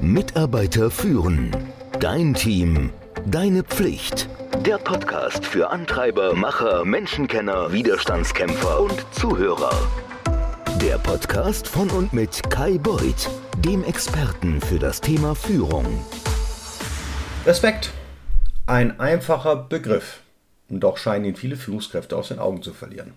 Mitarbeiter führen. Dein Team. Deine Pflicht. Der Podcast für Antreiber, Macher, Menschenkenner, Widerstandskämpfer und Zuhörer. Der Podcast von und mit Kai Beuth, dem Experten für das Thema Führung. Respekt. Ein einfacher Begriff. Und doch scheinen ihn viele Führungskräfte aus den Augen zu verlieren.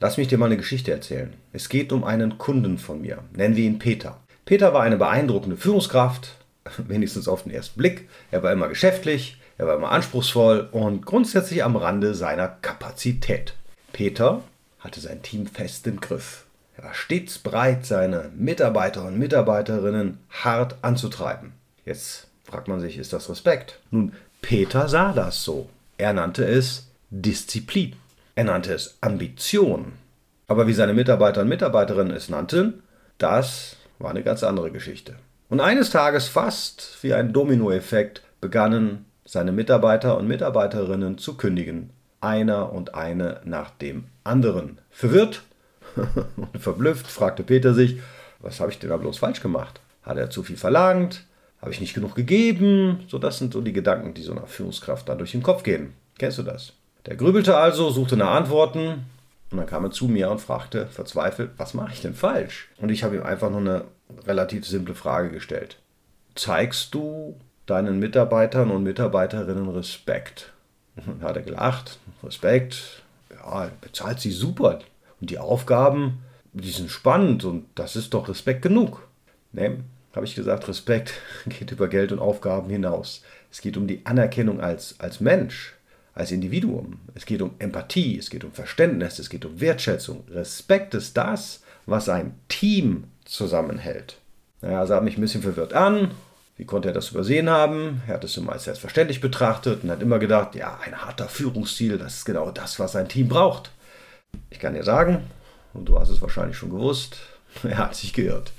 Lass mich dir mal eine Geschichte erzählen. Es geht um einen Kunden von mir. Nennen wir ihn Peter. Peter war eine beeindruckende Führungskraft, wenigstens auf den ersten Blick. Er war immer geschäftlich, er war immer anspruchsvoll und grundsätzlich am Rande seiner Kapazität. Peter hatte sein Team fest im Griff. Er war stets bereit, seine Mitarbeiter und Mitarbeiterinnen hart anzutreiben. Jetzt fragt man sich, ist das Respekt? Nun, Peter sah das so. Er nannte es Disziplin. Er nannte es Ambition. Aber wie seine Mitarbeiter und Mitarbeiterinnen es nannten, das war eine ganz andere Geschichte. Und eines Tages fast wie ein Dominoeffekt begannen seine Mitarbeiter und Mitarbeiterinnen zu kündigen, einer und eine nach dem anderen. Verwirrt und verblüfft fragte Peter sich, was habe ich denn da bloß falsch gemacht? Hat er zu viel verlangt? Habe ich nicht genug gegeben? So, das sind so die Gedanken, die so einer Führungskraft da durch den Kopf gehen. Kennst du das? Der grübelte also, suchte nach Antworten und dann kam er zu mir und fragte verzweifelt, was mache ich denn falsch? Und ich habe ihm einfach nur eine relativ simple Frage gestellt. Zeigst du deinen Mitarbeitern und Mitarbeiterinnen Respekt? Und dann hat er gelacht. Respekt, ja, bezahlt sie super. Und die Aufgaben, die sind spannend und das ist doch Respekt genug. Ne, habe ich gesagt, Respekt geht über Geld und Aufgaben hinaus. Es geht um die Anerkennung als, als Mensch als Individuum. Es geht um Empathie, es geht um Verständnis, es geht um Wertschätzung. Respekt ist das, was ein Team zusammenhält. Er sah mich ein bisschen verwirrt an. Wie konnte er das übersehen haben? Er hat es immer als selbstverständlich betrachtet und hat immer gedacht, ja, ein harter Führungsstil, das ist genau das, was ein Team braucht. Ich kann dir sagen, und du hast es wahrscheinlich schon gewusst, er hat sich geirrt.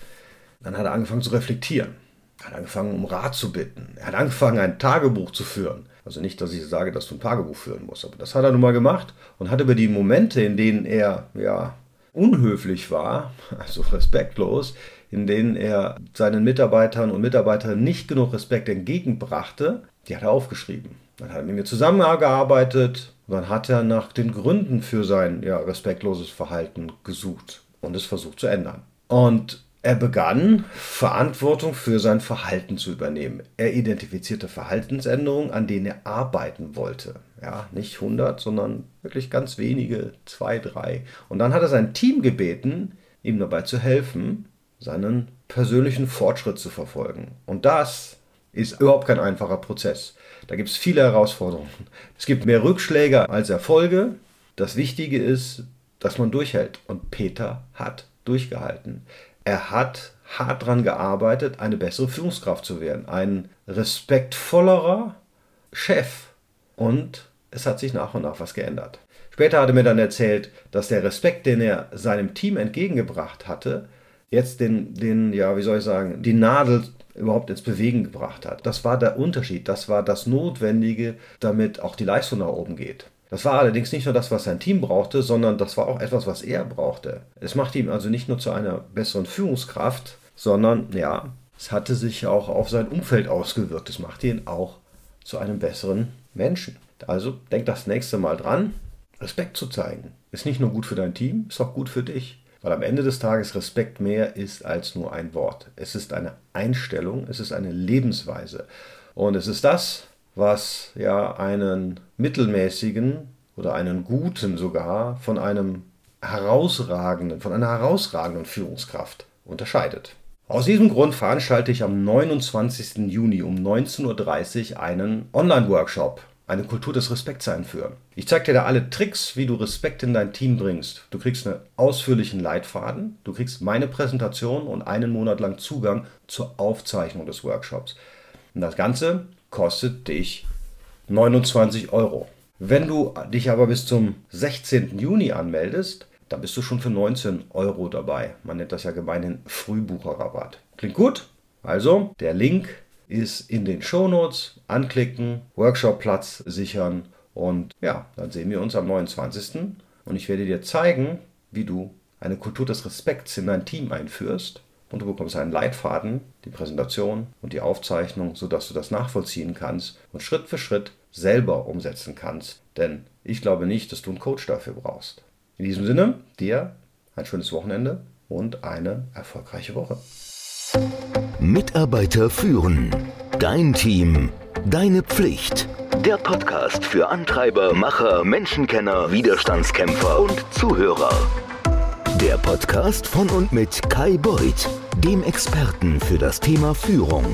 Dann hat er angefangen zu reflektieren. Er hat angefangen, um Rat zu bitten. Er hat angefangen, ein Tagebuch zu führen. Also nicht, dass ich sage, dass du ein Tagebuch führen musst, aber das hat er nun mal gemacht und hat über die Momente, in denen er ja unhöflich war, also respektlos, in denen er seinen Mitarbeitern und Mitarbeiterinnen nicht genug Respekt entgegenbrachte, die hat er aufgeschrieben. Dann hat er mit mir zusammengearbeitet dann hat er nach den Gründen für sein ja, respektloses Verhalten gesucht und es versucht zu ändern. Und er begann, Verantwortung für sein Verhalten zu übernehmen. Er identifizierte Verhaltensänderungen, an denen er arbeiten wollte. Ja, nicht 100, sondern wirklich ganz wenige, zwei, drei. Und dann hat er sein Team gebeten, ihm dabei zu helfen, seinen persönlichen Fortschritt zu verfolgen. Und das ist überhaupt kein einfacher Prozess. Da gibt es viele Herausforderungen. Es gibt mehr Rückschläge als Erfolge. Das Wichtige ist, dass man durchhält. Und Peter hat durchgehalten. Er hat hart daran gearbeitet, eine bessere Führungskraft zu werden, ein respektvollerer Chef. Und es hat sich nach und nach was geändert. Später hat er mir dann erzählt, dass der Respekt, den er seinem Team entgegengebracht hatte, jetzt den, den, ja, wie soll ich sagen, die Nadel überhaupt ins Bewegen gebracht hat. Das war der Unterschied, das war das Notwendige, damit auch die Leistung nach oben geht. Das war allerdings nicht nur das, was sein Team brauchte, sondern das war auch etwas, was er brauchte. Es machte ihn also nicht nur zu einer besseren Führungskraft, sondern ja, es hatte sich auch auf sein Umfeld ausgewirkt. Es machte ihn auch zu einem besseren Menschen. Also denk das nächste Mal dran, Respekt zu zeigen. Ist nicht nur gut für dein Team, ist auch gut für dich. Weil am Ende des Tages Respekt mehr ist als nur ein Wort. Es ist eine Einstellung, es ist eine Lebensweise. Und es ist das, was ja einen mittelmäßigen oder einen guten sogar von einem herausragenden, von einer herausragenden Führungskraft unterscheidet. Aus diesem Grund veranstalte ich am 29. Juni um 19.30 Uhr einen Online-Workshop, eine Kultur des Respekts einführen. Ich zeige dir da alle Tricks, wie du Respekt in dein Team bringst. Du kriegst einen ausführlichen Leitfaden, du kriegst meine Präsentation und einen Monat lang Zugang zur Aufzeichnung des Workshops. Und das Ganze kostet dich 29 Euro. Wenn du dich aber bis zum 16. Juni anmeldest, dann bist du schon für 19 Euro dabei. Man nennt das ja gemeinhin Frühbucherrabatt. Klingt gut? Also, der Link ist in den Shownotes. Anklicken, Workshopplatz sichern und ja, dann sehen wir uns am 29. Und ich werde dir zeigen, wie du eine Kultur des Respekts in dein Team einführst und du bekommst einen Leitfaden, die Präsentation und die Aufzeichnung, sodass du das nachvollziehen kannst und Schritt für Schritt selber umsetzen kannst. Denn ich glaube nicht, dass du einen Coach dafür brauchst. In diesem Sinne, dir ein schönes Wochenende und eine erfolgreiche Woche. Mitarbeiter führen. Dein Team. Deine Pflicht. Der Podcast für Antreiber, Macher, Menschenkenner, Widerstandskämpfer und Zuhörer. Der Podcast von und mit Kai Beuth, dem Experten für das Thema Führung.